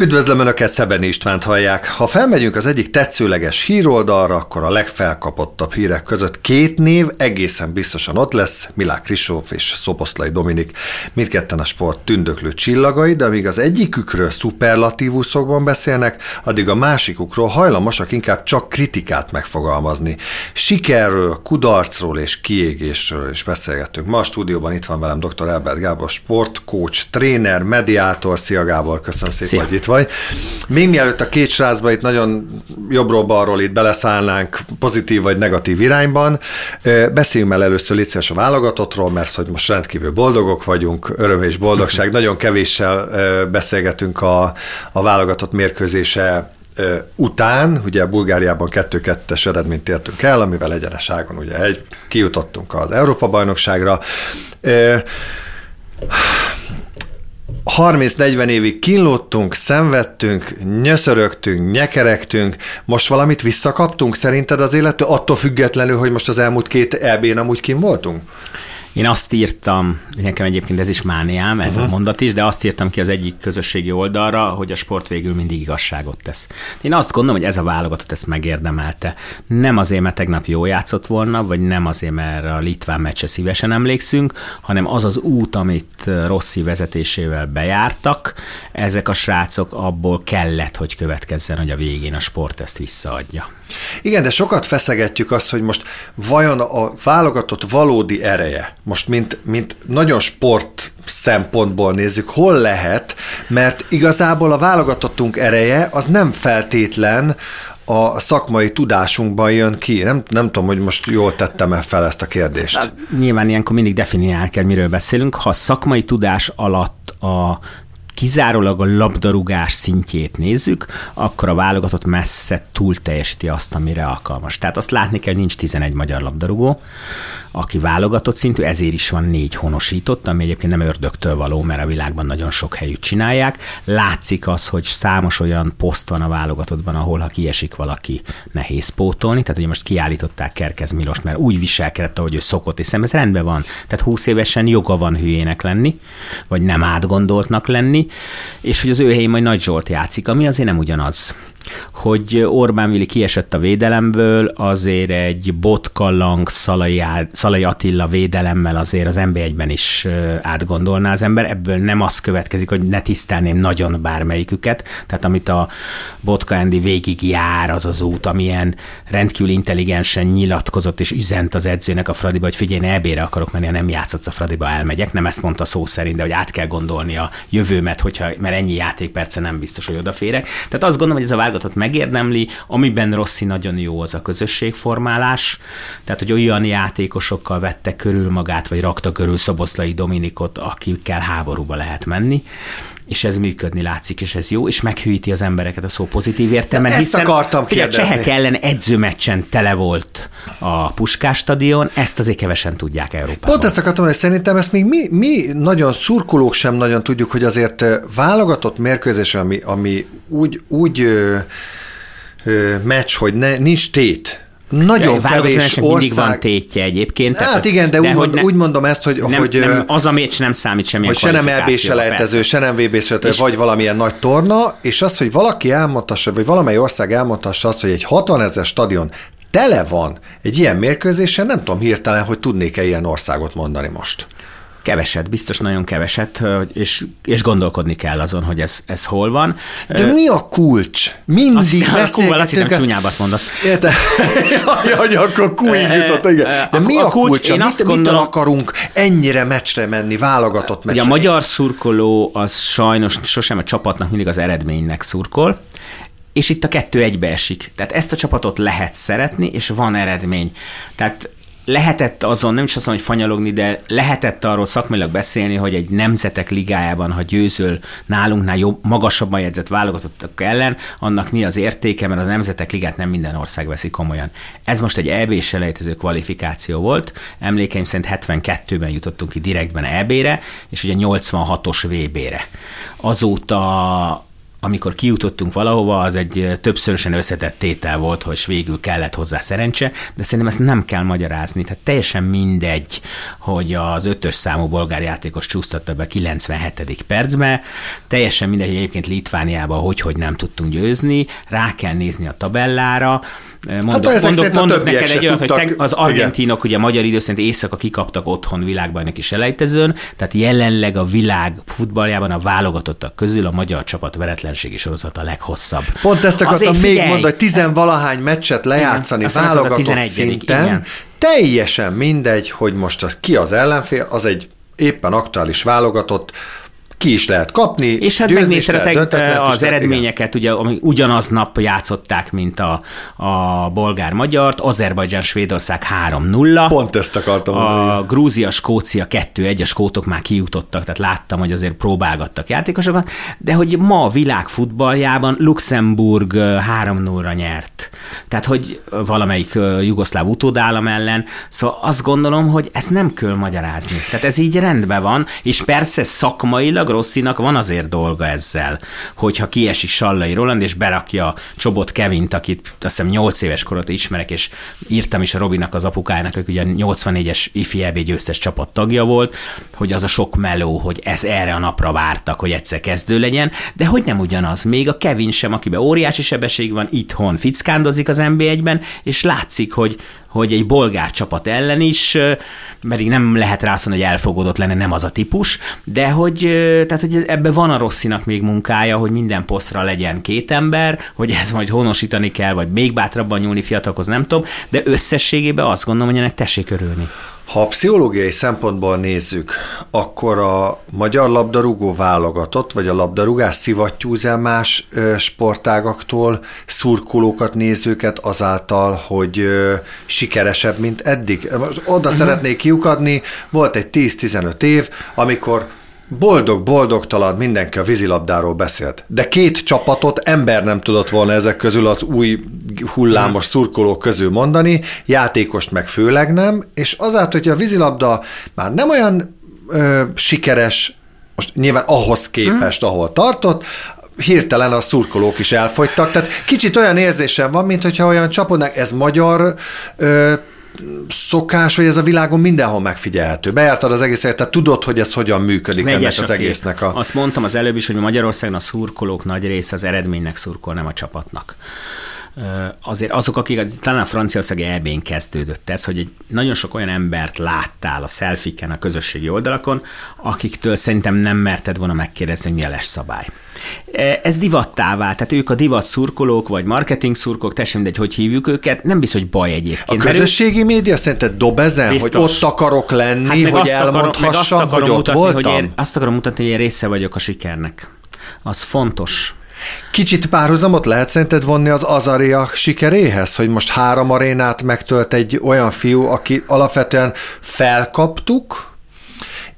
Üdvözlöm Önöket, Szeben Istvánt hallják. Ha felmegyünk az egyik tetszőleges híroldalra, akkor a legfelkapottabb hírek között két név egészen biztosan ott lesz, Milák Krisóf és Szoboszlai Dominik. Mindketten a sport tündöklő csillagai, de amíg az egyikükről szuperlatívuszokban beszélnek, addig a másikukról hajlamosak inkább csak kritikát megfogalmazni. Sikerről, kudarcról és kiégésről is beszélgetünk. Ma a stúdióban itt van velem dr. Albert Gábor, sportcoach, tréner, mediátor. Szia Gábor, köszönöm szépen, Szia. hogy itt vagy. Még mielőtt a két srácba itt nagyon jobbról-balról itt beleszállnánk pozitív vagy negatív irányban, beszéljünk el először légy a válogatottról, mert hogy most rendkívül boldogok vagyunk, öröm és boldogság. Nagyon kevéssel beszélgetünk a, a válogatott mérkőzése után, ugye Bulgáriában 2-2-es eredményt értünk el, amivel egyeneságon ugye egy, kijutottunk az Európa-bajnokságra. 30-40 évig kínlódtunk, szenvedtünk, nyöszörögtünk, nyekeregtünk, most valamit visszakaptunk szerinted az élettől, attól függetlenül, hogy most az elmúlt két EB-n amúgy kim voltunk? Én azt írtam, nekem egyébként ez is mániám, ez uh-huh. a mondat is, de azt írtam ki az egyik közösségi oldalra, hogy a sport végül mindig igazságot tesz. Én azt gondolom, hogy ez a válogatott ezt megérdemelte. Nem azért, mert tegnap jó játszott volna, vagy nem azért, mert a Litván meccse szívesen emlékszünk, hanem az az út, amit Rossi vezetésével bejártak, ezek a srácok abból kellett, hogy következzen, hogy a végén a sport ezt visszaadja. Igen, de sokat feszegetjük azt, hogy most vajon a válogatott valódi ereje, most mint, mint nagyon sport szempontból nézzük, hol lehet, mert igazából a válogatottunk ereje az nem feltétlen a szakmai tudásunkban jön ki. Nem, nem tudom, hogy most jól tettem-e fel ezt a kérdést. Hát, nyilván ilyenkor mindig definiálni kell, miről beszélünk. Ha szakmai tudás alatt a kizárólag a labdarúgás szintjét nézzük, akkor a válogatott messze túl teljesíti azt, amire alkalmas. Tehát azt látni kell, nincs 11 magyar labdarúgó, aki válogatott szintű, ezért is van négy honosított, ami egyébként nem ördögtől való, mert a világban nagyon sok helyütt csinálják. Látszik az, hogy számos olyan poszt van a válogatottban, ahol ha kiesik valaki, nehéz pótolni. Tehát ugye most kiállították Kerkez Milos, mert úgy viselkedett, ahogy ő szokott, és ez rendben van. Tehát 20 évesen joga van hülyének lenni, vagy nem átgondoltnak lenni, és hogy az ő helyén majd Nagy Zsolt játszik, ami azért nem ugyanaz hogy Orbán Vili kiesett a védelemből, azért egy botkallang Szalai, Szalai Attila védelemmel azért az NB1-ben is átgondolná az ember. Ebből nem az következik, hogy ne tisztelném nagyon bármelyiküket. Tehát amit a Botka Andy végig jár, az az út, amilyen rendkívül intelligensen nyilatkozott és üzent az edzőnek a Fradiba, hogy figyelj, ebére akarok menni, ha nem játszhatsz a Fradiba, elmegyek. Nem ezt mondta szó szerint, de hogy át kell gondolni a jövőmet, hogyha, mert ennyi játékperce nem biztos, hogy odaférek. Tehát azt gondolom, hogy ez a válogatott megérdemli, amiben Rossi nagyon jó az a közösségformálás, tehát hogy olyan játékosokkal vette körül magát, vagy rakta körül Szoboszlai Dominikot, akikkel háborúba lehet menni és ez működni látszik, és ez jó, és meghűíti az embereket a szó pozitív értelmen. Ezt hiszen, akartam kérdezni. A csehek ellen edzőmeccsen tele volt a Puskás stadion, ezt azért kevesen tudják Európában. Pont ezt akartam, hogy szerintem ezt még mi, mi nagyon szurkolók sem nagyon tudjuk, hogy azért válogatott mérkőzés, ami, ami úgy, úgy ö, ö, meccs, hogy ne, nincs tét, nagyon kevés ország... mindig van tétje egyébként. Hát ez, igen, de, de úgy, mond, ne, úgy mondom ezt, hogy... Nem, hogy nem, az a meccs nem számít semmilyen Hogy se nem EB selejtező, se nem VB vagy valamilyen nagy torna, és az, hogy valaki elmondhassa, vagy valamely ország elmondhassa azt, hogy egy 60 ezer stadion tele van egy ilyen mérkőzésen, nem tudom hirtelen, hogy tudnék-e ilyen országot mondani most. Keveset, biztos nagyon keveset, és, és gondolkodni kell azon, hogy ez, ez hol van. De mi a kulcs? Mindig azt, beszélgetünk. Azt hittem, csúnyábat mondasz. Érte? hogy akkor kulcs jutott, igen. De mi a, a kulcs? kulcs? Én mit, azt gondolom, akarunk ennyire meccsre menni, válogatott meccsre? A magyar szurkoló az sajnos sosem a csapatnak, mindig az eredménynek szurkol, és itt a kettő egybe esik. Tehát ezt a csapatot lehet szeretni, és van eredmény. Tehát lehetett azon, nem is azt mondom, hogy fanyalogni, de lehetett arról szakmailag beszélni, hogy egy nemzetek ligájában, ha győzöl nálunknál jobb, magasabban jegyzett válogatottak ellen, annak mi az értéke, mert a nemzetek ligát nem minden ország veszi komolyan. Ez most egy EB selejtező kvalifikáció volt, emlékeim szerint 72-ben jutottunk ki direktben EB-re, és ugye 86-os VB-re. Azóta amikor kijutottunk valahova, az egy többszörösen összetett tétel volt, hogy végül kellett hozzá szerencse, de szerintem ezt nem kell magyarázni. Tehát teljesen mindegy, hogy az ötös számú bolgár játékos csúsztatta be 97. percbe, teljesen mindegy, hogy egyébként Litvániában hogy, hogy nem tudtunk győzni, rá kell nézni a tabellára, Mondok, hát mondok, mondok neked egy olyat, hogy az argentinok igen. ugye magyar idő szerint éjszaka kikaptak otthon világbajnoki selejtezőn, tehát jelenleg a világ futballjában a válogatottak közül a magyar csapat veretlenségi sorozat a leghosszabb. Pont ezt akartam még mondani, hogy tizenvalahány meccset lejátszani igen, válogatott szinten, igen. teljesen mindegy, hogy most az ki az ellenfél, az egy éppen aktuális válogatott, ki is lehet kapni. És hát megnézhetek az eredményeket, ugye, ami ugyanaznap játszották, mint a, a bolgár-magyart, Azerbajdzsán, Svédország 3-0. Pont ezt akartam A mondani. Grúzia, Skócia 2-1, a skótok már kijutottak, tehát láttam, hogy azért próbálgattak játékosokat, de hogy ma a világ futballjában Luxemburg 3-0-ra nyert. Tehát, hogy valamelyik jugoszláv utódállam ellen, szóval azt gondolom, hogy ezt nem kell magyarázni. Tehát ez így rendben van, és persze szakmailag Rosszinak van azért dolga ezzel, hogyha kiesik Sallai Roland, és berakja Csobot Kevint, akit azt hiszem 8 éves korot ismerek, és írtam is a Robinak az apukájának, aki ugye 84-es ifi EB győztes csapat tagja volt, hogy az a sok meló, hogy ez erre a napra vártak, hogy egyszer kezdő legyen, de hogy nem ugyanaz. Még a Kevin sem, akiben óriási sebesség van, itthon fickándozik az NB1-ben, és látszik, hogy, hogy egy bolgár csapat ellen is, pedig nem lehet rá hogy elfogadott lenne, nem az a típus, de hogy, tehát, hogy ebbe van a Rosszinak még munkája, hogy minden posztra legyen két ember, hogy ez majd honosítani kell, vagy még bátrabban nyúlni fiatalhoz, nem tudom, de összességében azt gondolom, hogy ennek tessék örülni. Ha a pszichológiai szempontból nézzük, akkor a magyar labdarúgó válogatott, vagy a labdarúgás szivattyúzel más sportágaktól szurkolókat, nézőket azáltal, hogy sikeresebb, mint eddig. Oda uh-huh. szeretnék kiukadni, volt egy 10-15 év, amikor boldog-boldogtalan mindenki a vízilabdáról beszélt. De két csapatot ember nem tudott volna ezek közül az új hullámos szurkolók közül mondani, játékost meg főleg nem, és azáltal, hogy a vízilabda már nem olyan ö, sikeres, most nyilván ahhoz képest, ahol tartott, hirtelen a szurkolók is elfogytak. Tehát kicsit olyan érzésem van, mint hogyha olyan csapodnak, ez magyar ö, szokás, hogy ez a világon mindenhol megfigyelhető. Bejártad az egészet, tehát tudod, hogy ez hogyan működik Vegyes ennek az egésznek a... Azt mondtam az előbb is, hogy Magyarországon a szurkolók nagy része az eredménynek szurkol, nem a csapatnak azért azok, akik talán a Franciaország elbén kezdődött ez, hogy egy nagyon sok olyan embert láttál a szelfiken, a közösségi oldalakon, akiktől szerintem nem merted volna megkérdezni, hogy mi a les szabály. Ez divattá vált, tehát ők a divat szurkolók, vagy marketing szurkolók, teljesen mindegy, hogy hívjuk őket, nem biztos, hogy baj egyébként. A közösségi média szerinted dob ezen, biztos. hogy ott akarok lenni, hát hogy elmondhassam, akarom, hogy ott mutatni, voltam? Hogy én, azt akarom mutatni, hogy én része vagyok a sikernek. Az fontos. Kicsit párhuzamot lehet szerinted vonni az Azaria sikeréhez, hogy most három arénát megtölt egy olyan fiú, aki alapvetően felkaptuk,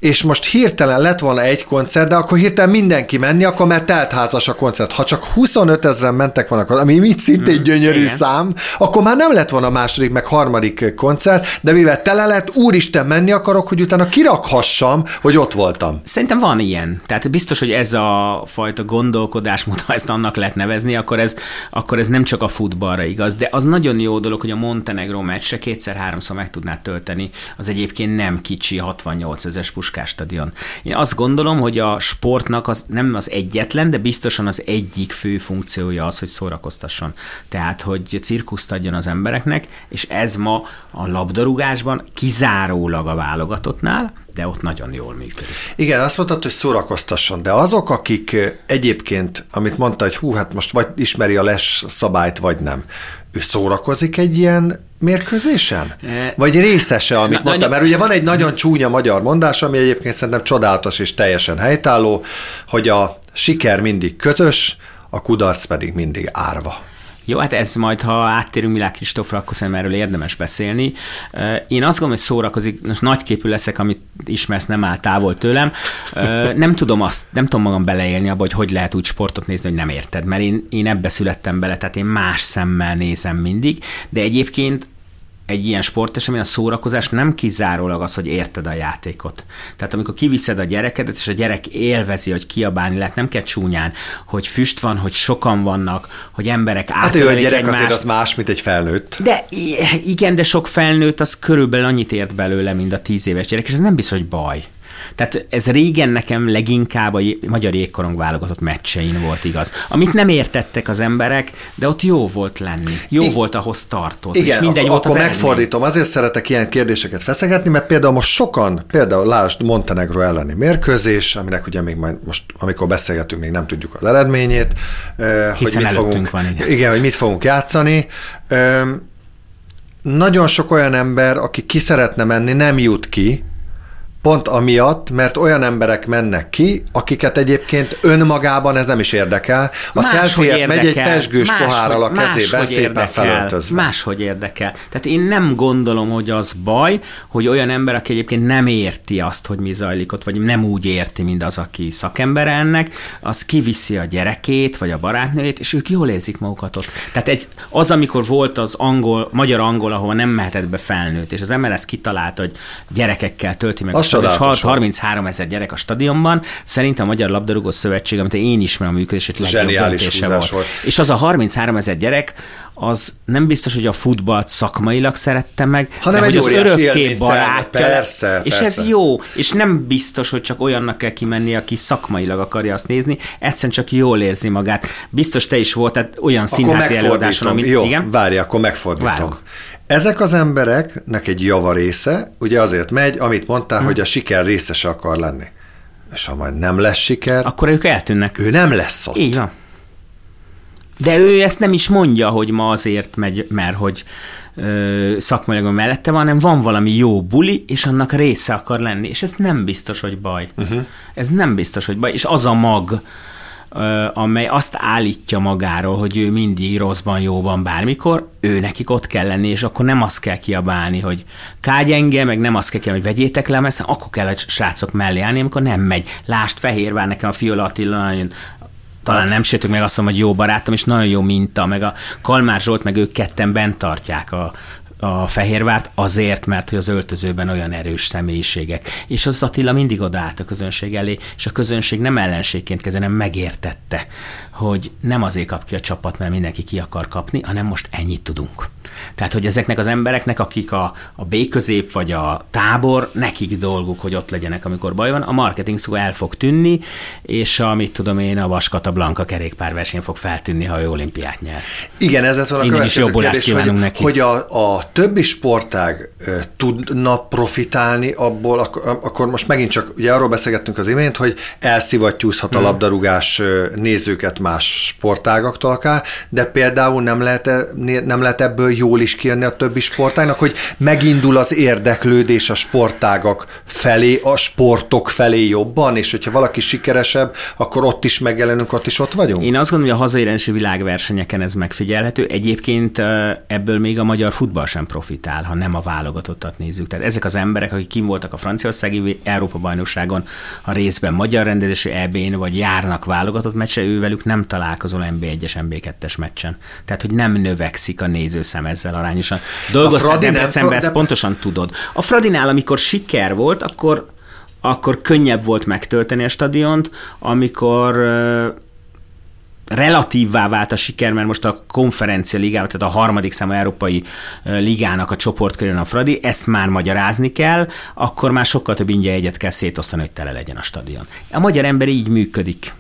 és most hirtelen lett volna egy koncert, de akkor hirtelen mindenki menni, akkor mert teltházas a koncert. Ha csak 25 ezeren mentek volna, ami mit szintén hmm, gyönyörű igen. szám, akkor már nem lett volna második, meg harmadik koncert, de mivel tele lett, úristen, menni akarok, hogy utána kirakhassam, hogy ott voltam. Szerintem van ilyen. Tehát biztos, hogy ez a fajta gondolkodásmód, ha ezt annak lehet nevezni, akkor ez, akkor ez nem csak a futballra igaz, de az nagyon jó dolog, hogy a Montenegro meccsre kétszer-háromszor meg tudnád tölteni az egyébként nem kicsi 68 ezer Puskás stadion. Én azt gondolom, hogy a sportnak az nem az egyetlen, de biztosan az egyik fő funkciója az, hogy szórakoztasson. Tehát, hogy cirkuszt adjon az embereknek, és ez ma a labdarúgásban kizárólag a válogatottnál, de ott nagyon jól működik. Igen, azt mondtad, hogy szórakoztasson, de azok, akik egyébként, amit mondta, hogy hú, hát most vagy ismeri a les szabályt, vagy nem, ő szórakozik egy ilyen mérkőzésen? E... Vagy részese, amit Na, mondtam? Mert ugye van egy nagyon csúnya magyar mondás, ami egyébként szerintem csodálatos és teljesen helytálló, hogy a siker mindig közös, a kudarc pedig mindig árva. Jó, hát ez majd, ha áttérünk Milák Kristófra, akkor szerintem erről érdemes beszélni. Én azt gondolom, hogy szórakozik, most nagyképű leszek, amit ismersz, nem áll távol tőlem. Nem tudom azt, nem tudom magam beleélni abba, hogy hogy lehet úgy sportot nézni, hogy nem érted, mert én, én ebbe születtem bele, tehát én más szemmel nézem mindig, de egyébként egy ilyen sportesemény, a szórakozás nem kizárólag az, hogy érted a játékot. Tehát amikor kiviszed a gyerekedet, és a gyerek élvezi, hogy kiabálni lehet, nem kell csúnyán, hogy füst van, hogy sokan vannak, hogy emberek Hát ő a gyerek egymás. azért az más, mint egy felnőtt. De igen, de sok felnőtt az körülbelül annyit ért belőle, mint a tíz éves gyerek, és ez nem biztos, hogy baj. Tehát ez régen nekem leginkább a magyar jégkorong válogatott meccsein volt igaz. Amit nem értettek az emberek, de ott jó volt lenni. Jó I- volt ahhoz tartozni. Igen, és mindegy akkor, volt akkor megfordítom. Azért szeretek ilyen kérdéseket feszegetni, mert például most sokan, például lásd Montenegro elleni mérkőzés, aminek ugye még majd most, amikor beszélgetünk, még nem tudjuk az eredményét. Hiszen hogy mit fogunk, van, igen. igen, hogy mit fogunk játszani. Nagyon sok olyan ember, aki ki szeretne menni, nem jut ki, Pont amiatt, mert olyan emberek mennek ki, akiket egyébként önmagában ez nem is érdekel. A selfie megy egy pesgős más, pohárral a kezében, szépen érdekel, felöltözve. Máshogy érdekel. Tehát én nem gondolom, hogy az baj, hogy olyan ember, aki egyébként nem érti azt, hogy mi zajlik ott, vagy nem úgy érti, mint az, aki szakember ennek, az kiviszi a gyerekét, vagy a barátnőjét, és ők jól érzik magukat ott. Tehát egy, az, amikor volt az angol, magyar-angol, ahova nem mehetett be felnőtt, és az MLS kitalálta, hogy gyerekekkel tölti meg és 33 ezer gyerek a stadionban. Szerintem a Magyar Labdarúgó Szövetség, amit én ismerem a működését, legjobb döntése volt. volt. És az a 33 ezer gyerek, az nem biztos, hogy a futballt szakmailag szerette meg, hanem hogy az örökké barátja. Persze, és persze. ez jó, és nem biztos, hogy csak olyannak kell kimenni, aki szakmailag akarja azt nézni, egyszerűen csak jól érzi magát. Biztos te is voltál olyan színházi előadáson, amit... Jó, igen? várj, akkor megfordítom. Várok. Ezek az embereknek egy java része, ugye azért megy, amit mondtál, hmm. hogy a siker részese akar lenni. És ha majd nem lesz siker... Akkor ők eltűnnek. Ő nem lesz ott. Így van. De ő ezt nem is mondja, hogy ma azért megy, mert hogy ö, szakmailag mellette van, hanem van valami jó buli, és annak része akar lenni. És ez nem biztos, hogy baj. Uh-huh. Ez nem biztos, hogy baj. És az a mag, amely azt állítja magáról, hogy ő mindig rosszban, jóban, bármikor, ő nekik ott kell lenni, és akkor nem azt kell kiabálni, hogy kágyenge, meg nem azt kell kiabálni, hogy vegyétek le, mert akkor kell a srácok mellé állni, amikor nem megy. Lást Fehérvár, nekem a Fiola Attila nagyon talán hát. nem sértük meg azt mondom, hogy jó barátom, és nagyon jó minta, meg a Kalmár Zsolt, meg ők ketten bent tartják a, a Fehérvárt azért, mert hogy az öltözőben olyan erős személyiségek. És az Attila mindig odaállt a közönség elé, és a közönség nem ellenségként kezelem megértette, hogy nem azért kap ki a csapat, mert mindenki ki akar kapni, hanem most ennyit tudunk. Tehát, hogy ezeknek az embereknek, akik a, a B közép vagy a tábor, nekik dolguk, hogy ott legyenek, amikor baj van. A marketing szó el fog tűnni, és amit tudom én, a Vaskata Blanka kerékpárverseny fog feltűnni, ha ő olimpiát nyer. Igen, ez van a Innen is kérdés, hogy, neki. hogy a, a többi sportág tudna profitálni abból, akkor, akkor most megint csak, ugye arról beszélgettünk az imént, hogy elszivattyúzhat a hmm. labdarúgás nézőket más sportágaktól akár, de például nem lehet, e, nem lehet ebből jól is kijönni a többi sportágnak, hogy megindul az érdeklődés a sportágak felé, a sportok felé jobban, és hogyha valaki sikeresebb, akkor ott is megjelenünk, ott is ott vagyunk? Én azt gondolom, hogy a hazai rendszerű világversenyeken ez megfigyelhető. Egyébként ebből még a magyar futball sem profitál, ha nem a válogatottat nézzük. Tehát ezek az emberek, akik kim voltak a franciaországi Európa-bajnokságon, a részben magyar rendezésű EB-n, vagy járnak válogatott meccse, ővelük nem találkozol NB1-es, NB2-es meccsen. Tehát, hogy nem növekszik a nézőszem ezzel arányosan. Dolgoztál Debrecenben, ezt de... pontosan tudod. A Fradinál, amikor siker volt, akkor, akkor könnyebb volt megtölteni a stadiont, amikor relatívvá vált a siker, mert most a konferencia ligában, tehát a harmadik számú európai ligának a csoportkörön a Fradi, ezt már magyarázni kell, akkor már sokkal több ingyen egyet kell szétosztani, hogy tele legyen a stadion. A magyar ember így működik.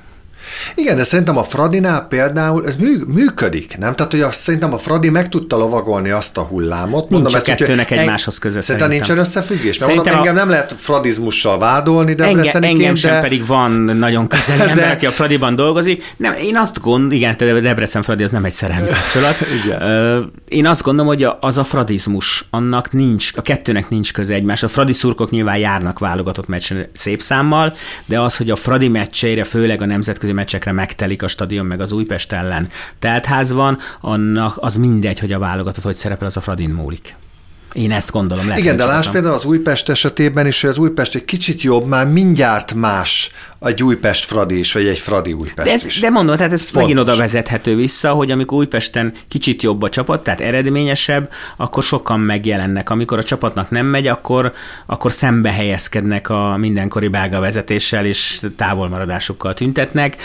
Igen, de szerintem a Fradinál például ez mű, működik, nem? Tehát, hogy azt, szerintem a Fradi meg tudta lovagolni azt a hullámot. Nincs Mondom, ezt, kettőnek hogy egymáshoz között szerintem. nincsen összefüggés? Mert mondom, a... engem nem lehet fradizmussal vádolni, de engem, engem sem de... pedig van nagyon közeli de... ember, aki a Fradiban dolgozik. Nem, én azt gondolom, igen, te Debrecen Fradi az nem egy szerelmi kapcsolat. igen. Én azt gondolom, hogy az a fradizmus, annak nincs, a kettőnek nincs köze egymás. A fradi szurkok nyilván járnak válogatott meccsen szép számmal, de az, hogy a fradi meccseire, főleg a nemzetközi meccsekre megtelik a stadion, meg az Újpest ellen teltház van, annak az mindegy, hogy a válogatott hogy szerepel, az a Fradin múlik. Én ezt gondolom. Lehet, Igen, de láss például az Újpest esetében is, hogy az Újpest egy kicsit jobb, már mindjárt más egy Újpest Fradi is, vagy egy Fradi Újpest de ez, is. De mondom, tehát ez, ez megint oda vezethető vissza, hogy amikor Újpesten kicsit jobb a csapat, tehát eredményesebb, akkor sokan megjelennek. Amikor a csapatnak nem megy, akkor, akkor szembe helyezkednek a mindenkori belga vezetéssel, és távolmaradásukkal tüntetnek.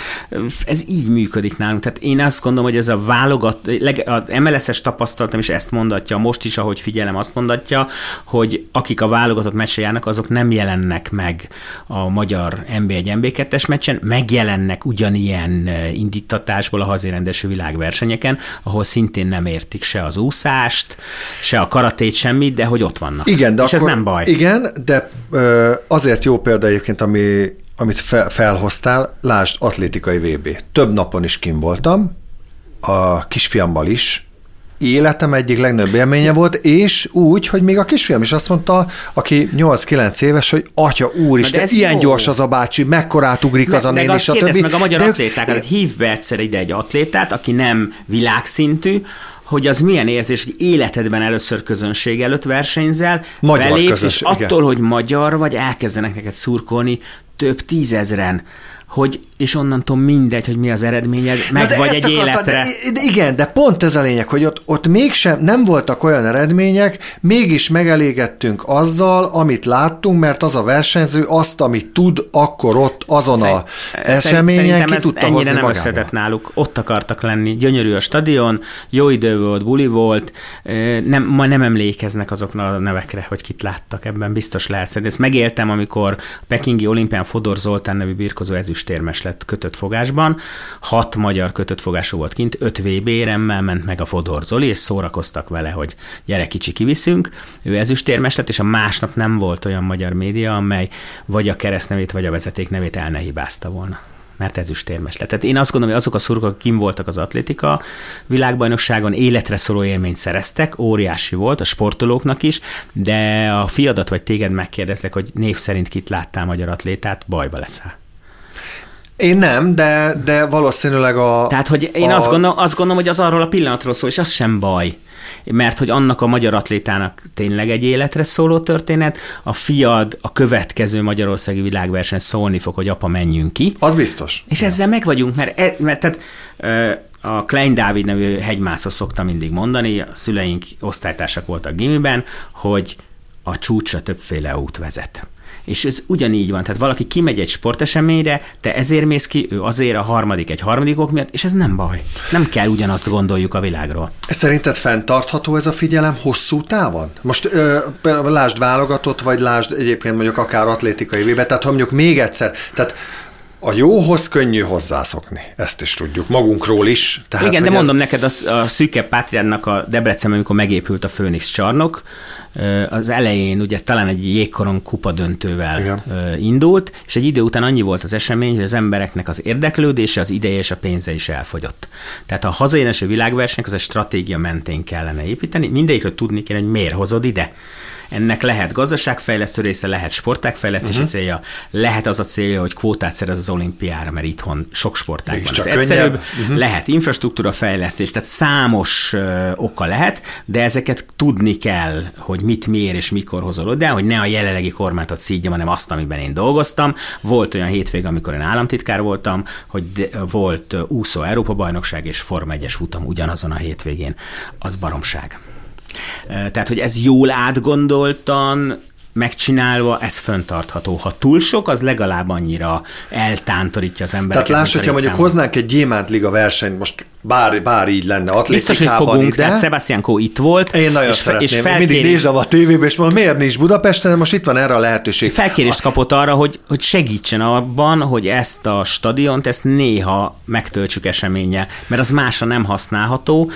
Ez így működik nálunk. Tehát én azt gondolom, hogy ez a válogat, az MLS-es tapasztalatom is ezt mondatja, most is, ahogy figyelem, azt mondatja, hogy akik a válogatott meccse járnak, azok nem jelennek meg a magyar NB1 NB2-es meccsen, megjelennek ugyanilyen indítatásból a hazérendesű világversenyeken, ahol szintén nem értik se az úszást, se a karatét, semmit, de hogy ott vannak. Igen, de És akkor, ez nem baj. Igen, de azért jó példa egyébként, ami, amit fel, felhoztál, lásd atlétikai VB. Több napon is kim voltam, a kisfiammal is, életem egyik legnagyobb élménye volt, és úgy, hogy még a kisfiam is azt mondta, aki 8-9 éves, hogy atya úristen, ilyen jó. gyors az a bácsi, mekkorát ugrik az a néni, a többi. meg a magyar de atlétákat, hív be egyszer ide egy atlétát, aki nem világszintű, hogy az milyen érzés, hogy életedben először közönség előtt versenyzel, magyar belépsz, közönség, és attól, igen. hogy magyar vagy, elkezdenek neked szurkolni több tízezren hogy és onnantól mindegy, hogy mi az eredményed, meg vagy egy akartad, életre. De, de igen, de pont ez a lényeg, hogy ott, ott mégsem nem voltak olyan eredmények, mégis megelégettünk azzal, amit láttunk, mert az a versenyző azt, amit tud, akkor ott azon a eseményen ki tudta ennyire hozni nem összetett náluk. Ott akartak lenni. Gyönyörű a stadion, jó idő volt, buli volt, nem, ma nem emlékeznek azoknak a nevekre, hogy kit láttak ebben, biztos lehet. Ezt megéltem, amikor a Pekingi olimpián Fodor Zoltán nevű birkozó ezüstérmes lett kötött fogásban, hat magyar kötött fogású volt kint, öt VB éremmel ment meg a Fodor Zoli, és szórakoztak vele, hogy gyere kicsi kiviszünk. Ő ezüstérmes lett, és a másnap nem volt olyan magyar média, amely vagy a keresztnevét, vagy a vezeték nevét el ne hibázta volna mert ezüstérmes lett. Tehát én azt gondolom, hogy azok a szurkolók, akik kim voltak az atlétika világbajnokságon, életre szóló élményt szereztek, óriási volt a sportolóknak is, de a fiadat vagy téged megkérdeztek, hogy név szerint kit láttál magyar atlétát, bajba leszel. Én nem, de, de valószínűleg a... Tehát, hogy én a... azt, gondolom, azt gondolom, hogy az arról a pillanatról szól, és az sem baj mert hogy annak a magyar atlétának tényleg egy életre szóló történet, a fiad a következő Magyarországi világverseny szólni fog, hogy apa, menjünk ki. Az biztos. És ja. ezzel meg vagyunk, mert, e, mert tehát, a Klein Dávid nevű hegymászó szokta mindig mondani, a szüleink osztálytársak voltak gimiben, hogy a csúcsra többféle út vezet. És ez ugyanígy van. Tehát valaki kimegy egy sporteseményre, te ezért mész ki, ő azért a harmadik egy harmadik ok miatt, és ez nem baj. Nem kell ugyanazt gondoljuk a világról. Szerinted fenntartható ez a figyelem hosszú távon? Most ö, lásd válogatott, vagy lásd egyébként mondjuk akár atlétikai vébe, tehát ha mondjuk még egyszer, tehát a jóhoz könnyű hozzászokni, ezt is tudjuk, magunkról is. Tehát, Igen, de mondom ez... neked, a, a szűke Pátriánnak a Debrecen, amikor megépült a Főnix csarnok, az elején ugye talán egy jégkoron kupa döntővel Igen. indult, és egy idő után annyi volt az esemény, hogy az embereknek az érdeklődése, az ideje és a pénze is elfogyott. Tehát a hazaéneső világversenyek az egy stratégia mentén kellene építeni, mindegyikről tudni kéne, hogy miért hozod ide. Ennek lehet gazdaságfejlesztő része, lehet sportágfejlesztési uh-huh. célja, lehet az a célja, hogy kvótát szerez az olimpiára, mert itthon sok sportág van. Ez egyszerűbb, uh-huh. lehet infrastruktúra fejlesztés, tehát számos uh, oka lehet, de ezeket tudni kell, hogy mit, miért és mikor hozol oda, hogy ne a jelenlegi kormánytot szídjam, hanem azt, amiben én dolgoztam. Volt olyan hétvég, amikor én államtitkár voltam, hogy de, volt úszó Európa-bajnokság és Forma 1-es futam ugyanazon a hétvégén. Az baromság. Tehát, hogy ez jól átgondoltan, megcsinálva, ez föntartható. Ha túl sok, az legalább annyira eltántorítja az embereket. Tehát láss, hogyha mondjuk hoznánk egy Gyémántliga versenyt, most bár, bár így lenne Biztos, hogy fogunk, ide. tehát Sebastian Kó itt volt. Én nagyon és szeretném. És felkérés... Mindig nézem a tévébe, és mondom, miért nincs Budapesten, de most itt van erre a lehetőség. Felkérést kapott arra, hogy, hogy segítsen abban, hogy ezt a stadiont, ezt néha megtöltsük eseménye, mert az másra nem használható,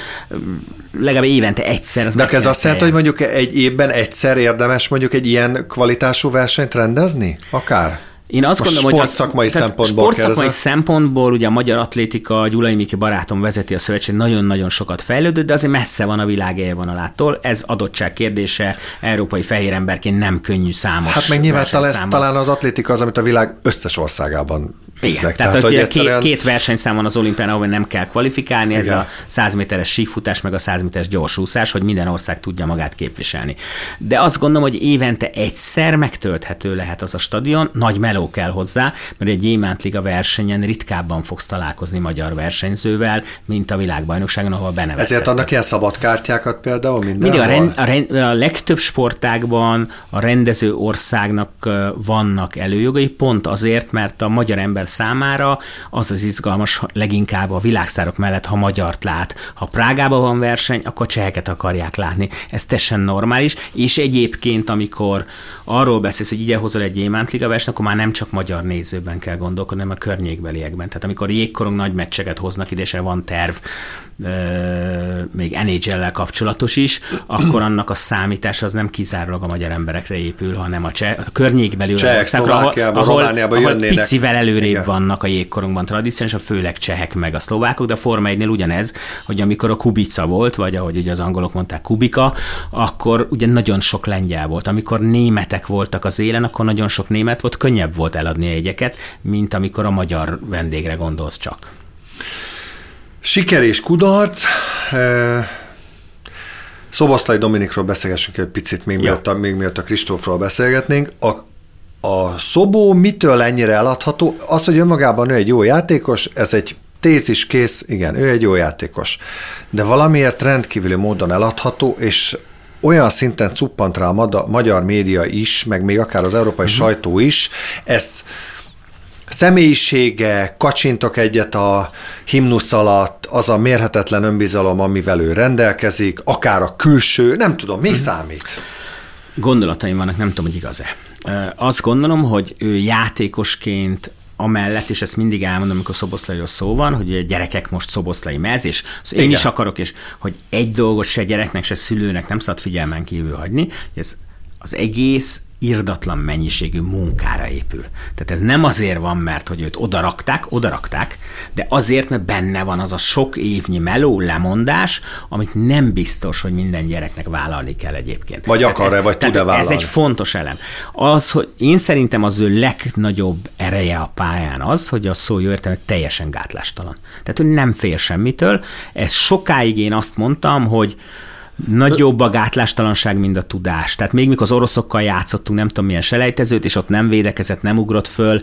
legalább évente egyszer. Az de ez azt jelenti, hogy mondjuk egy évben egyszer érdemes mondjuk egy ilyen kvalitású versenyt rendezni? Akár? Én azt gondolom, hogy sportszakmai szempontból sportszakmai szempontból ugye a magyar atlétika, Gyulai Miki barátom vezeti a szövetség, nagyon-nagyon sokat fejlődött, de azért messze van a világ élvonalától. Ez adottság kérdése, európai fehér emberként nem könnyű számos. Hát meg nyilván talán, talán az atlétika az, amit a világ összes országában igen, tehát, tehát hogy egyszerűen... két, két versenyszám van az olimpián, ahol nem kell kvalifikálni, ez Igen. a 100 méteres síkfutás, meg a 100 méteres gyorsúszás, hogy minden ország tudja magát képviselni. De azt gondolom, hogy évente egyszer megtölthető lehet az a stadion, nagy meló kell hozzá, mert egy Gyémántliga versenyen ritkábban fogsz találkozni magyar versenyzővel, mint a világbajnokságon, ahol beneveztek. Ezért adnak ilyen szabadkártyákat például mindenhol? Mindig a, rend, a, rend, a legtöbb sportágban a rendező országnak vannak előjogai, pont azért, mert a magyar ember számára az az izgalmas leginkább a világszárok mellett, ha magyart lát. Ha Prágában van verseny, akkor cseheket akarják látni. Ez teljesen normális, és egyébként, amikor arról beszélsz, hogy ide hozol egy Gyémántliga versenyt, akkor már nem csak magyar nézőben kell gondolkodni, hanem a környékbeliekben. Tehát amikor jégkorong nagy meccseket hoznak ide, és van terv, még NHL-lel kapcsolatos is, akkor annak a számítás az nem kizárólag a magyar emberekre épül, hanem a, cseh, a környékbeli országokra, ahol, ahol, ahol picivel előrébb Igen. vannak a jégkorongban tradíciós, a főleg csehek meg a szlovákok, de a Forma 1 ugyanez, hogy amikor a Kubica volt, vagy ahogy ugye az angolok mondták Kubika, akkor ugye nagyon sok lengyel volt. Amikor németek voltak az élen, akkor nagyon sok német volt, könnyebb volt eladni a jegyeket, mint amikor a magyar vendégre gondolsz csak. Siker és kudarc. Szoboszlai Dominikról beszélgessünk egy picit, még, miatt a, még miatt a Kristófról beszélgetnénk. A, a Szobó mitől ennyire eladható? Az, hogy önmagában ő egy jó játékos, ez egy tézis kész, igen, ő egy jó játékos. De valamiért rendkívüli módon eladható, és olyan szinten cuppant rá a magyar média is, meg még akár az európai uh-huh. sajtó is, ezt személyisége, kacsintok egyet a himnusz alatt, az a mérhetetlen önbizalom, amivel ő rendelkezik, akár a külső, nem tudom, mi hmm. számít? Gondolataim vannak, nem tudom, hogy igaz-e. Azt gondolom, hogy ő játékosként amellett, és ezt mindig elmondom, amikor szoboszlairól szó van, hogy a gyerekek most szoboszlai mez, és szóval én is akarok, és hogy egy dolgot se gyereknek, se szülőnek nem szabad figyelmen kívül hagyni, hogy ez az egész irdatlan mennyiségű munkára épül. Tehát ez nem azért van, mert hogy őt odarakták, odarakták, de azért, mert benne van az a sok évnyi meló lemondás, amit nem biztos, hogy minden gyereknek vállalni kell egyébként. Vagy akar-e, vagy tud-e vállalni. Ez egy fontos elem. Az, hogy én szerintem az ő legnagyobb ereje a pályán az, hogy a szó jó értelme teljesen gátlástalan. Tehát ő nem fél semmitől. Ez sokáig én azt mondtam, hogy nagyobb a gátlástalanság, mint a tudás. Tehát még mikor az oroszokkal játszottunk, nem tudom milyen selejtezőt, és ott nem védekezett, nem ugrott föl,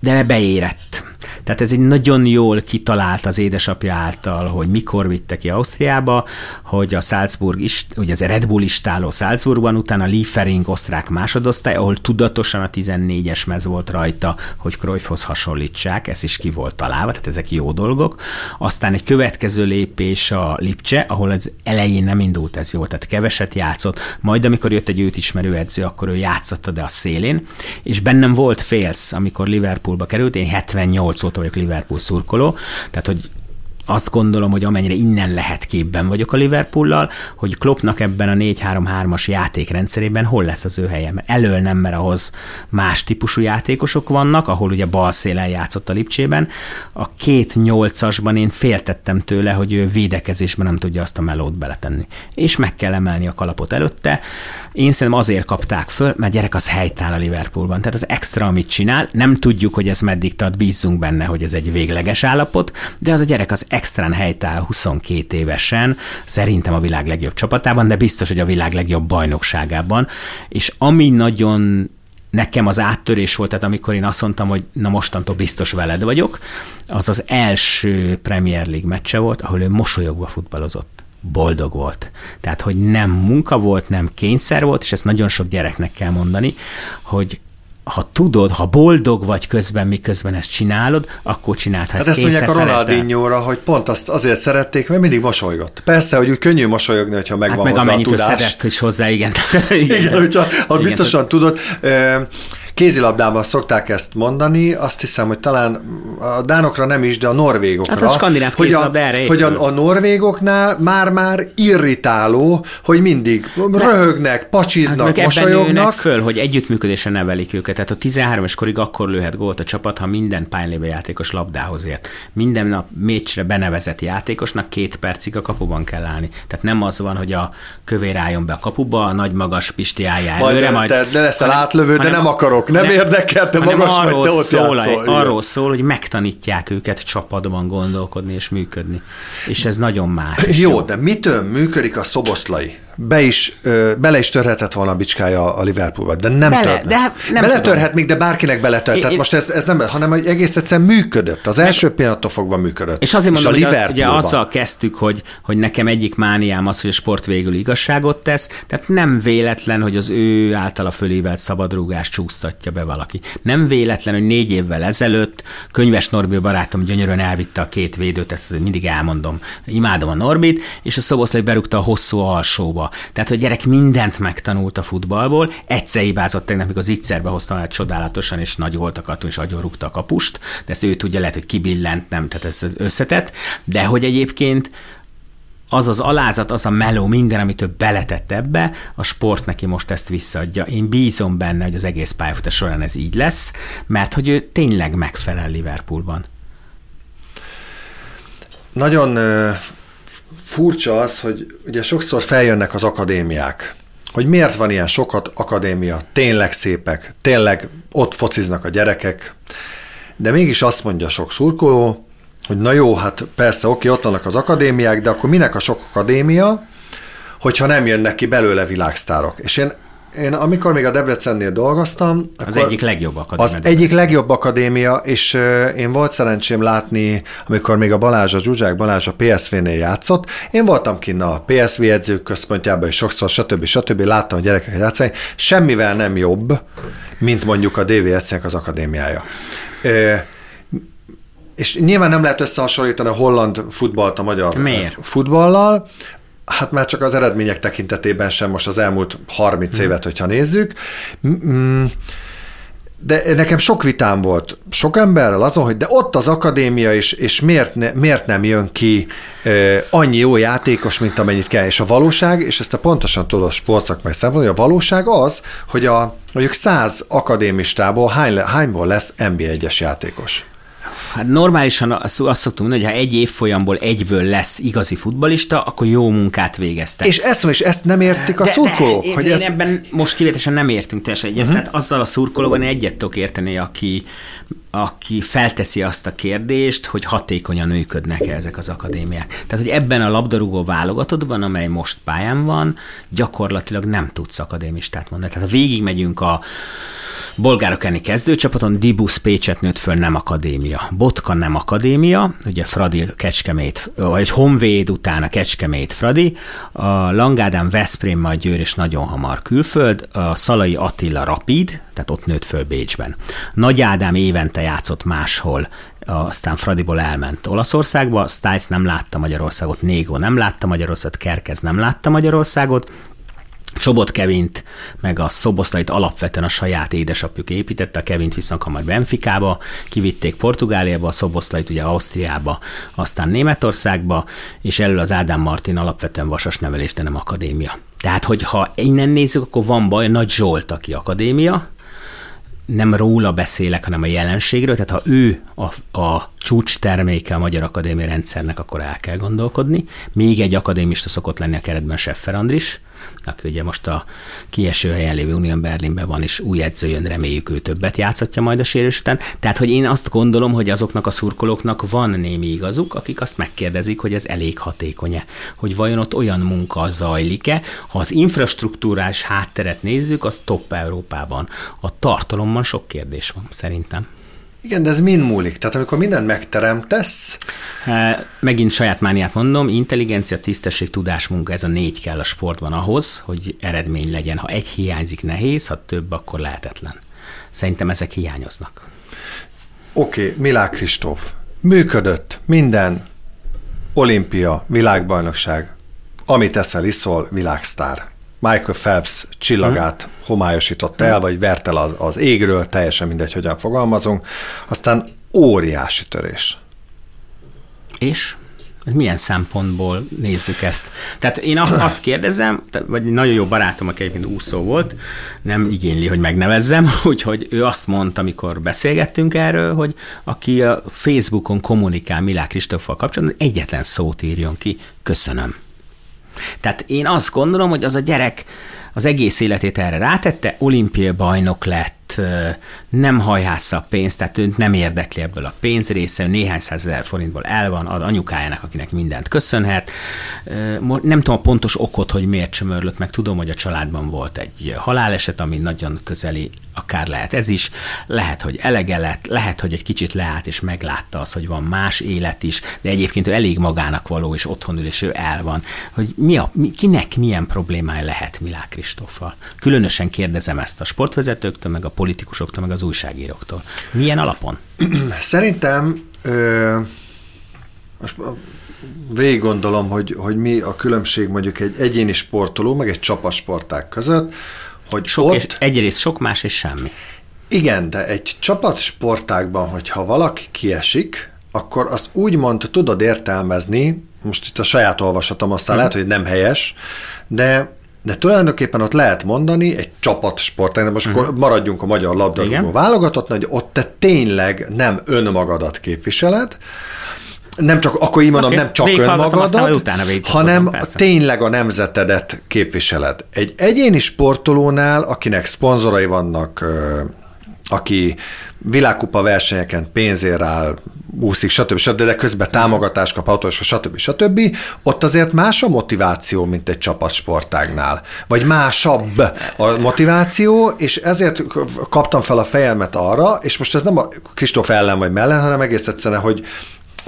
de beérett. Tehát ez egy nagyon jól kitalált az édesapja által, hogy mikor vitte ki Ausztriába, hogy a Salzburg is, ugye az Red Bull istáló Salzburgban, utána Liefering osztrák másodosztály, ahol tudatosan a 14-es mez volt rajta, hogy Cruyffhoz hasonlítsák, ez is ki volt találva, tehát ezek jó dolgok. Aztán egy következő lépés a Lipcse, ahol az elején nem indult ez jól, tehát keveset játszott, majd amikor jött egy őt ismerő edző, akkor ő játszotta, de a szélén, és bennem volt félsz, amikor Liverpoolba került, én 78 óta vagyok Liverpool szurkoló, tehát hogy azt gondolom, hogy amennyire innen lehet képben vagyok a Liverpoollal, hogy Kloppnak ebben a 4-3-3-as játékrendszerében hol lesz az ő helye. Mert elől nem, mert ahhoz más típusú játékosok vannak, ahol ugye bal szélen játszott a Lipcsében. A két nyolcasban én féltettem tőle, hogy ő védekezésben nem tudja azt a melót beletenni. És meg kell emelni a kalapot előtte. Én szerintem azért kapták föl, mert gyerek az helytáll a Liverpoolban. Tehát az extra, amit csinál, nem tudjuk, hogy ez meddig tart, bízzunk benne, hogy ez egy végleges állapot, de az a gyerek az extrán helytáll 22 évesen, szerintem a világ legjobb csapatában, de biztos, hogy a világ legjobb bajnokságában, és ami nagyon nekem az áttörés volt, tehát amikor én azt mondtam, hogy na mostantól biztos veled vagyok, az az első Premier League meccse volt, ahol ő mosolyogva futballozott boldog volt. Tehát, hogy nem munka volt, nem kényszer volt, és ezt nagyon sok gyereknek kell mondani, hogy ha tudod, ha boldog vagy közben, miközben ezt csinálod, akkor csináld. Hát ezt mondják a ronaldinho hogy pont azt azért szerették, mert mindig mosolygott. Persze, hogy úgy könnyű mosolyogni, hogyha megvan hát meg hozzá a tudás. szedett is hozzá, igen. igen, igen hogyha, ha igen, biztosan tudod. Kézilabdában szokták ezt mondani, azt hiszem, hogy talán a dánokra nem is, de a norvégokra. Hát a skandináv hogy a, erre hogy a, a norvégoknál már-már irritáló, hogy mindig röhögnek, pacsiznak, hát mosolyognak. föl, hogy együttműködésre nevelik őket. Tehát a 13 es korig akkor lőhet gólt a csapat, ha minden pályánlévő játékos labdához ért. Minden nap meccsre benevezett játékosnak két percig a kapuban kell állni. Tehát nem az van, hogy a kövér álljon be a kapuba, a nagy magas Pisti állja előre, majd, majd, de leszel átlövő, de nem akarok bajnok, nem, nem érdekel, te magas arról vagy, te ott szól, játszol, Arról szól, hogy megtanítják őket csapatban gondolkodni és működni. És ez nagyon más. Jó, jó, de mitől működik a szoboszlai? Be is, bele is törhetett volna a bicskája a Liverpoolba, de nem bele, törhet. De hát nem Beletörhet még, de bárkinek beletört. Tehát most ez, ez nem, hanem hogy egész egyszerűen működött. Az első pillanattól fogva működött. És azért mondom, és a hogy ugye azzal kezdtük, hogy, hogy nekem egyik mániám az, hogy a sport végül igazságot tesz, tehát nem véletlen, hogy az ő általa fölívelt szabadrúgást csúsztatja be valaki. Nem véletlen, hogy négy évvel ezelőtt könyves Norbi barátom gyönyörűen elvitte a két védőt, ezt mindig elmondom. Imádom a Norbit, és a Szoboszlai berúgta a hosszú alsóba tehát, hogy gyerek mindent megtanult a futballból, egyszer hibázott tegnap, amikor az ittszerbe hoztam el csodálatosan, és nagy volt a és agyon rúgta a kapust, de ezt ő tudja, lehet, hogy kibillent, nem, tehát ez összetett, de hogy egyébként az az alázat, az a meló, minden, amit ő beletett ebbe, a sport neki most ezt visszaadja. Én bízom benne, hogy az egész pályafutás során ez így lesz, mert hogy ő tényleg megfelel Liverpoolban. Nagyon furcsa az, hogy ugye sokszor feljönnek az akadémiák, hogy miért van ilyen sokat akadémia, tényleg szépek, tényleg ott fociznak a gyerekek, de mégis azt mondja sok szurkoló, hogy na jó, hát persze, oké, ott vannak az akadémiák, de akkor minek a sok akadémia, hogyha nem jönnek ki belőle világsztárok. És én én amikor még a Debrecennél dolgoztam, az egyik legjobb akadémia. Az egyik legjobb akadémia, és én volt szerencsém látni, amikor még a Balázs, a Zsuzsák Balázs a PSV-nél játszott, én voltam kinn a PSV edzők központjában, és sokszor, stb. stb. láttam a gyerekeket játszani, semmivel nem jobb, mint mondjuk a DVS-nek az akadémiája. És nyilván nem lehet összehasonlítani a holland futballt a magyar Miért? futballal, hát már csak az eredmények tekintetében sem most az elmúlt 30 hmm. évet, hogyha nézzük. De nekem sok vitám volt sok emberrel azon, hogy de ott az akadémia, és, és miért, ne, miért nem jön ki e, annyi jó játékos, mint amennyit kell. És a valóság, és ezt a pontosan tudod sportszakmai szempontból, hogy a valóság az, hogy a mondjuk száz akadémistából hány, hányból lesz NB1-es játékos. Hát normálisan azt, szoktunk mondani, hogy ha egy évfolyamból egyből lesz igazi futbalista, akkor jó munkát végeztek. És ezt, és ezt nem értik a de, szurkolók? De, hogy én ez... ebben most kivételesen nem értünk teljesen egyet, uh-huh. tehát azzal a szurkolóban egyet tudok érteni, aki, aki felteszi azt a kérdést, hogy hatékonyan működnek-e ezek az akadémiák. Tehát, hogy ebben a labdarúgó válogatottban, amely most pályán van, gyakorlatilag nem tudsz akadémistát mondani. Tehát ha végigmegyünk a bolgárok elleni kezdőcsapaton Dibus Pécset nőtt föl nem akadémia. Botka nem akadémia, ugye Fradi Kecskemét, vagy Honvéd után a Kecskemét Fradi, a Langádám Veszprém majd Győr és nagyon hamar külföld, a Szalai Attila Rapid, tehát ott nőtt föl Bécsben. Nagy Ádám évente játszott máshol, aztán Fradiból elment Olaszországba, Stiles nem látta Magyarországot, Négó nem látta Magyarországot, Kerkez nem látta Magyarországot, Csobot Kevint, meg a Szoboszlait alapvetően a saját édesapjuk építette, a Kevint viszont hamar Benficába, kivitték Portugáliába, a Szoboszlait ugye Ausztriába, aztán Németországba, és elől az Ádám Martin alapvetően vasas nevelés, de nem akadémia. Tehát, hogyha innen nézzük, akkor van baj, Nagy Zsolt, aki akadémia, nem róla beszélek, hanem a jelenségről, tehát ha ő a, a csúcs terméke a Magyar Akadémia rendszernek, akkor el kell gondolkodni. Még egy akadémista szokott lenni a keretben Seffer Andris, aki ugye most a kieső helyen lévő Unión Berlinben van, és új edző jön, reméljük ő többet játszhatja majd a sérülés után. Tehát, hogy én azt gondolom, hogy azoknak a szurkolóknak van némi igazuk, akik azt megkérdezik, hogy ez elég hatékony-e, hogy vajon ott olyan munka zajlik-e. Ha az infrastruktúrás hátteret nézzük, az top Európában. A tartalomban sok kérdés van, szerintem. Igen, de ez mind múlik. Tehát amikor mindent megteremtesz... Megint saját mániát mondom, intelligencia, tisztesség, tudás, munka, ez a négy kell a sportban ahhoz, hogy eredmény legyen. Ha egy hiányzik, nehéz, ha több, akkor lehetetlen. Szerintem ezek hiányoznak. Oké, okay, Milák Kristóf. Működött minden. Olimpia, világbajnokság. Amit eszel, iszol, világsztár. Michael Phelps csillagát hmm. homályosította el, vagy vert el az, az égről, teljesen mindegy, hogyan fogalmazunk. Aztán óriási törés. És? Milyen szempontból nézzük ezt? Tehát én azt, azt kérdezem, vagy nagyon jó barátom, aki egyébként úszó volt, nem igényli, hogy megnevezzem, úgyhogy ő azt mondta, amikor beszélgettünk erről, hogy aki a Facebookon kommunikál Milák Kristóffal kapcsolatban, egyetlen szót írjon ki, köszönöm. Tehát én azt gondolom, hogy az a gyerek az egész életét erre rátette, olimpiai bajnok lett, nem hajhásza a pénzt, tehát őt nem érdekli ebből a pénzrésze, néhány százezer forintból el van, ad anyukájának, akinek mindent köszönhet. Nem tudom a pontos okot, hogy miért csömörlött, meg tudom, hogy a családban volt egy haláleset, ami nagyon közeli akár lehet ez is, lehet, hogy elege lett, lehet, hogy egy kicsit leállt és meglátta az, hogy van más élet is, de egyébként ő elég magának való, és otthon ül, és ő el van. Hogy mi a, kinek milyen problémája lehet Milák Kristóffal? Különösen kérdezem ezt a sportvezetőktől, meg a politikusoktól, meg az újságíróktól. Milyen alapon? Szerintem ö, most végig gondolom, hogy, hogy mi a különbség mondjuk egy egyéni sportoló, meg egy csapatsporták között, hogy sok ott... És egyrészt sok, más és semmi. Igen, de egy csapatsportákban, hogyha valaki kiesik, akkor azt úgymond tudod értelmezni, most itt a saját olvasatom aztán hmm. lehet, hogy nem helyes, de de tulajdonképpen ott lehet mondani egy csapatsport, de most uh-huh. maradjunk a magyar labdarúgó válogatott, hogy ott te tényleg nem önmagadat képviseled, nem csak, akkor így mondom, okay. nem csak önmagadat, hanem hozom, tényleg a nemzetedet képviseled. Egy egyéni sportolónál, akinek szponzorai vannak, aki világkupa versenyeken pénzért áll, úszik, stb. stb., de közben támogatást kap autósra, stb. stb. Ott azért más a motiváció, mint egy csapatsportágnál. Vagy másabb a motiváció, és ezért kaptam fel a fejemet arra, és most ez nem a Kristóf ellen vagy mellett, hanem egész egyszerűen, hogy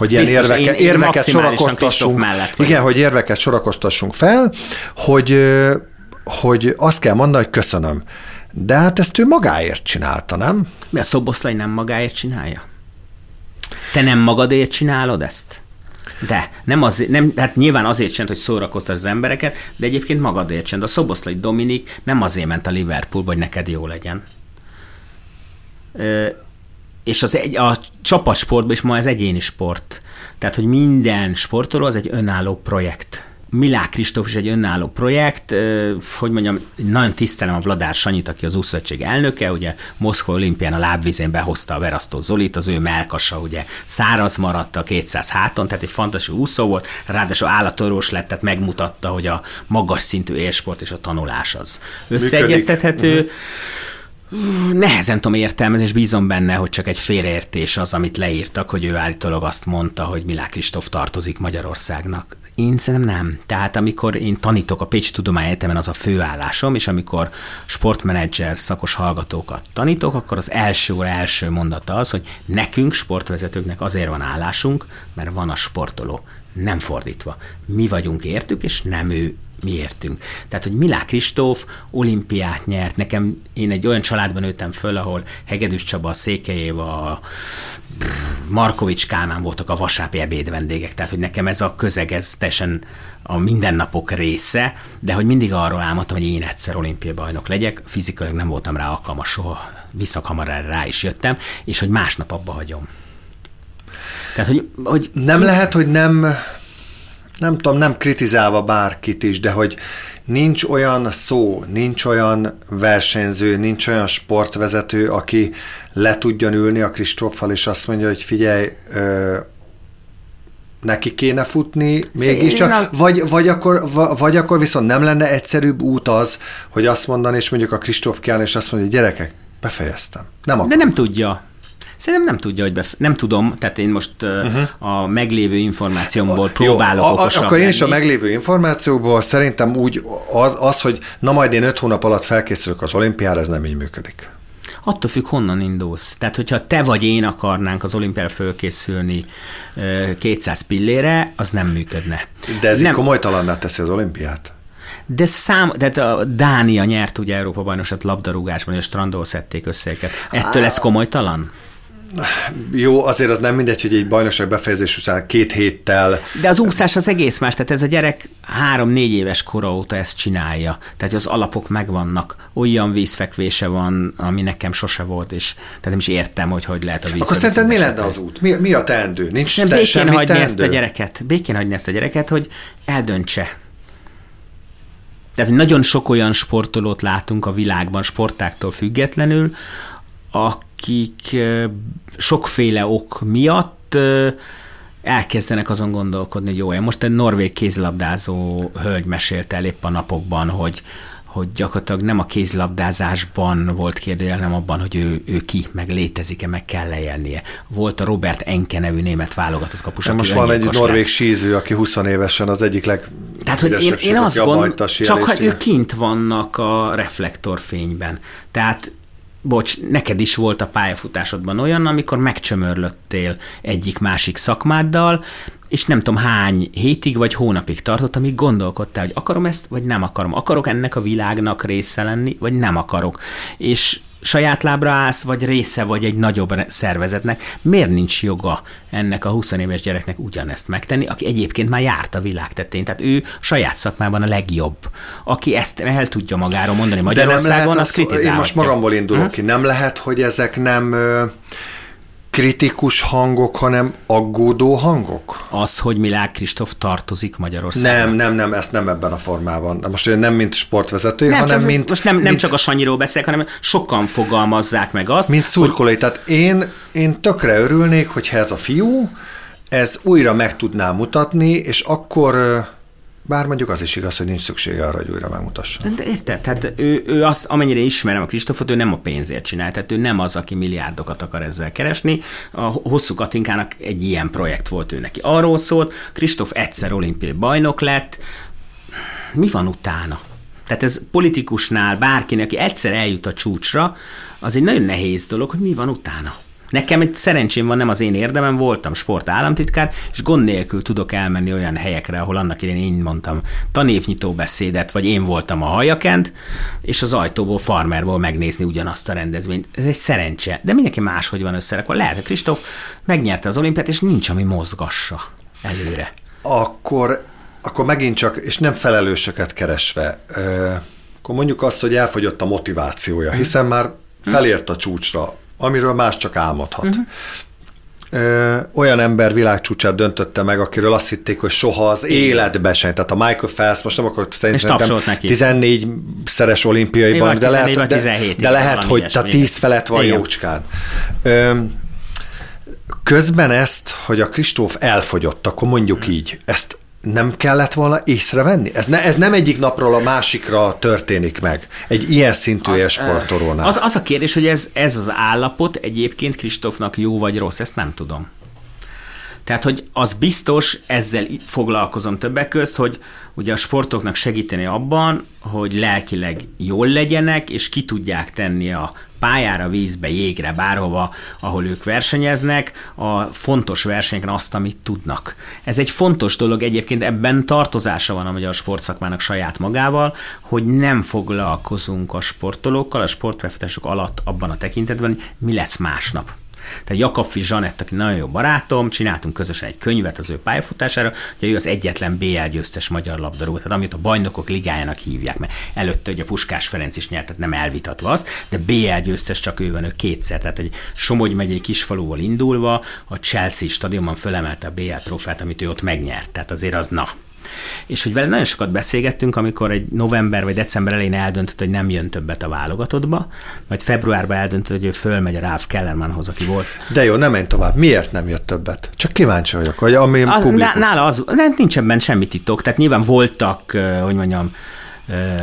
hogy ilyen Biztos, érveke, én, én érveket sorakoztassunk. Igen, hogy érveket sorakoztassunk fel, hogy, hogy azt kell mondani, hogy köszönöm. De hát ezt ő magáért csinálta, nem? Mi a szoboszlai nem magáért csinálja? Te nem magadért csinálod ezt? De, nem azért, nem, hát nyilván azért sem, hogy szórakoztass az embereket, de egyébként magadért. De a Szoboszlai Dominik nem azért ment a Liverpoolba, hogy neked jó legyen. Ö, és az egy, a csapatsportban is ma ez egyéni sport. Tehát, hogy minden sportoló az egy önálló projekt. Milák Kristóf is egy önálló projekt, hogy mondjam, nagyon tisztelem a Vladár Sanyit, aki az úszövettség elnöke, ugye Moszkva olimpián a lábvizén behozta a Verasztó Zolit, az ő melkasa ugye száraz maradt a 200 háton, tehát egy fantasztikus úszó volt, ráadásul állatorvos lett, tehát megmutatta, hogy a magas szintű élsport és a tanulás az összeegyeztethető. Uh-huh Nehezen tudom értelmezni, és bízom benne, hogy csak egy félreértés az, amit leírtak, hogy ő állítólag azt mondta, hogy Milák Kristóf tartozik Magyarországnak. Én szerintem nem. Tehát amikor én tanítok a Pécsi Tudomány Egyetemen, az a főállásom, és amikor sportmenedzser szakos hallgatókat tanítok, akkor az első óra első mondata az, hogy nekünk, sportvezetőknek azért van állásunk, mert van a sportoló. Nem fordítva. Mi vagyunk értük, és nem ő mi értünk. Tehát, hogy Milák Kristóf olimpiát nyert, nekem, én egy olyan családban nőttem föl, ahol Hegedűs Csaba, a Székelyéva, a Markovics Kálmán voltak a vasápi ebéd vendégek, tehát, hogy nekem ez a közeg, ez teljesen a mindennapok része, de hogy mindig arról álmodtam, hogy én egyszer olimpiai bajnok legyek, fizikailag nem voltam rá alkalmas soha, visszakamar rá is jöttem, és hogy másnap abba hagyom. Tehát, hogy, hogy nem lehet, hogy nem nem tudom, nem kritizálva bárkit is, de hogy nincs olyan szó, nincs olyan versenyző, nincs olyan sportvezető, aki le tudjon ülni a Kristóffal, és azt mondja, hogy figyelj, ö, neki kéne futni, mégiscsak, vagy, vagy, akkor, vagy akkor viszont nem lenne egyszerűbb út az, hogy azt mondani, és mondjuk a Kristóf kell, és azt mondja, hogy gyerekek, befejeztem. Nem akarom. De nem tudja. Szerintem nem tudja, hogy bef- nem tudom, tehát én most uh-huh. a meglévő információmból próbálok Jó, a, Akkor én is a meglévő információból szerintem úgy az, az, hogy na majd én öt hónap alatt felkészülök az olimpiára, ez nem így működik. Attól függ, honnan indulsz. Tehát, hogyha te vagy én akarnánk az olimpiára fölkészülni 200 pillére, az nem működne. De ez nem. komolytalanná teszi az olimpiát? de szám, tehát a Dánia nyert ugye Európa bajnosat labdarúgásban, és strandol szedték össze őket. Ettől ez komolytalan? Jó, azért az nem mindegy, hogy egy bajnokság befejezés után két héttel... De az úszás az egész más, tehát ez a gyerek három-négy éves kora óta ezt csinálja. Tehát az alapok megvannak. Olyan vízfekvése van, ami nekem sose volt, és tehát nem is értem, hogy hogy lehet a víz. Akkor szerinted mi lenne az út? Mi, mi a teendő? Nincs nem, békén hagyni teendő? ezt a gyereket. Békén hagyni ezt a gyereket, hogy eldöntse. Tehát nagyon sok olyan sportolót látunk a világban, sportáktól függetlenül, akik sokféle ok miatt elkezdenek azon gondolkodni, hogy jó, most egy norvég kézlabdázó hölgy mesélte el épp a napokban, hogy hogy gyakorlatilag nem a kézlabdázásban volt kérdőjel, nem abban, hogy ő, ő ki, meg létezik-e, meg kell lejelnie. Volt a Robert Enke nevű német válogatott kapus. Most van egy norvég síző, aki 20 évesen az egyik leg tehát, hogy én, én azt gondolom, csak ha ők kint vannak a reflektorfényben. Tehát bocs, neked is volt a pályafutásodban olyan, amikor megcsömörlöttél egyik-másik szakmáddal, és nem tudom hány hétig vagy hónapig tartott, amíg gondolkodtál, hogy akarom ezt, vagy nem akarom. Akarok ennek a világnak része lenni, vagy nem akarok. És saját lábra állsz, vagy része vagy egy nagyobb szervezetnek, miért nincs joga ennek a 20 éves gyereknek ugyanezt megtenni, aki egyébként már járt a világ tetén. Tehát ő saját szakmában a legjobb. Aki ezt el tudja magáról mondani Magyarországon, az, az kritizálhatja. Én most magamból indulok hm? ki. Nem lehet, hogy ezek nem kritikus hangok, hanem aggódó hangok? Az, hogy Milák Kristóf tartozik Magyarországon. Nem, nem, nem, ezt nem ebben a formában. De most nem mint sportvezető, nem, hanem csak, mint... Most nem, nem mint, csak a Sanyiról beszélek, hanem sokan fogalmazzák meg azt. Mint szurkolói. Hogy... Tehát én, én tökre örülnék, hogyha ez a fiú, ez újra meg tudná mutatni, és akkor bár mondjuk az is igaz, hogy nincs szüksége arra, hogy újra megmutassa. De érted? Tehát ő, ő azt, amennyire ismerem a Kristófot, ő nem a pénzért csinál, tehát ő nem az, aki milliárdokat akar ezzel keresni. A hosszú Katinkának egy ilyen projekt volt ő neki. Arról szólt, Kristóf egyszer olimpiai bajnok lett, mi van utána? Tehát ez politikusnál bárkinek, aki egyszer eljut a csúcsra, az egy nagyon nehéz dolog, hogy mi van utána. Nekem egy szerencsém van, nem az én érdemem, voltam sport államtitkár, és gond nélkül tudok elmenni olyan helyekre, ahol annak idején én mondtam tanévnyitó beszédet, vagy én voltam a hajakent, és az ajtóból, farmerból megnézni ugyanazt a rendezvényt. Ez egy szerencse. De mindenki máshogy van összerakva. Lehet, hogy Kristóf megnyerte az olimpiát, és nincs, ami mozgassa előre. Akkor, akkor megint csak, és nem felelősöket keresve, akkor mondjuk azt, hogy elfogyott a motivációja, hiszen már felért a csúcsra, amiről más csak álmodhat. Uh-huh. Ö, olyan ember világcsúcsát döntötte meg, akiről azt hitték, hogy soha az Igen. életbe sem. Tehát a Michael Phelps, most nem akarok szerintem 14 szeres olimpiai bajnok, de lehet, de, 17, de lehet hogy a 10 felett van Igen. jócskán. Ö, közben ezt, hogy a Kristóf elfogyott, akkor mondjuk hmm. így, ezt nem kellett volna észrevenni? Ez, ne, ez nem egyik napról a másikra történik meg. Egy ilyen szintű sportolónál. Az, az a kérdés, hogy ez, ez az állapot egyébként Kristófnak jó vagy rossz, ezt nem tudom. Tehát, hogy az biztos, ezzel foglalkozom többek közt, hogy ugye a sportoknak segíteni abban, hogy lelkileg jól legyenek, és ki tudják tenni a pályára, vízbe, jégre, bárhova, ahol ők versenyeznek, a fontos versenyeken azt, amit tudnak. Ez egy fontos dolog, egyébként ebben tartozása van a magyar sportszakmának saját magával, hogy nem foglalkozunk a sportolókkal, a sportprefetások alatt abban a tekintetben, mi lesz másnap. Tehát Jakabfi Zsanett, aki nagyon jó barátom, csináltunk közösen egy könyvet az ő pályafutására, hogy ő az egyetlen BL győztes magyar labdarúgó, tehát amit a bajnokok ligájának hívják, mert előtte ugye Puskás Ferenc is nyert, tehát nem elvitatva az, de BL győztes csak ő van, ő kétszer, tehát egy Somogy megyei kisfaluval indulva a Chelsea stadionban fölemelte a BL trófát, amit ő ott megnyert, tehát azért az na, és hogy vele nagyon sokat beszélgettünk, amikor egy november vagy december elején eldöntött, hogy nem jön többet a válogatottba, majd februárban eldöntött, hogy ő fölmegy a Ralph Kellermanhoz, aki volt. De jó, nem menj tovább. Miért nem jött többet? Csak kíváncsi vagyok, hogy ami az, Nála az, nincs ebben semmi titok, tehát nyilván voltak, hogy mondjam,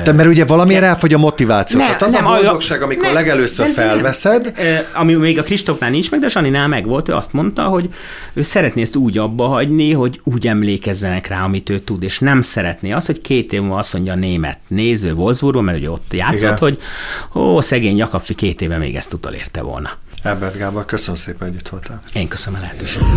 de mert ugye valamiért elfogy a motiváció. Nem, hát az nem, a boldogság, amikor nem, legelőször nem, felveszed. Nem. Ami még a Kristófnál nincs meg, de Saninál meg volt, ő azt mondta, hogy ő szeretné ezt úgy abba hagyni, hogy úgy emlékezzenek rá, amit ő tud, és nem szeretné azt, hogy két év múlva azt mondja a német néző Wolfsburgban, mert ugye ott játszott, Igen. hogy ó, szegény Jakabfi két éve még ezt utolérte volna. Herbert Gábor, köszönöm szépen, hogy itt voltál. Én köszönöm a lehetőséget.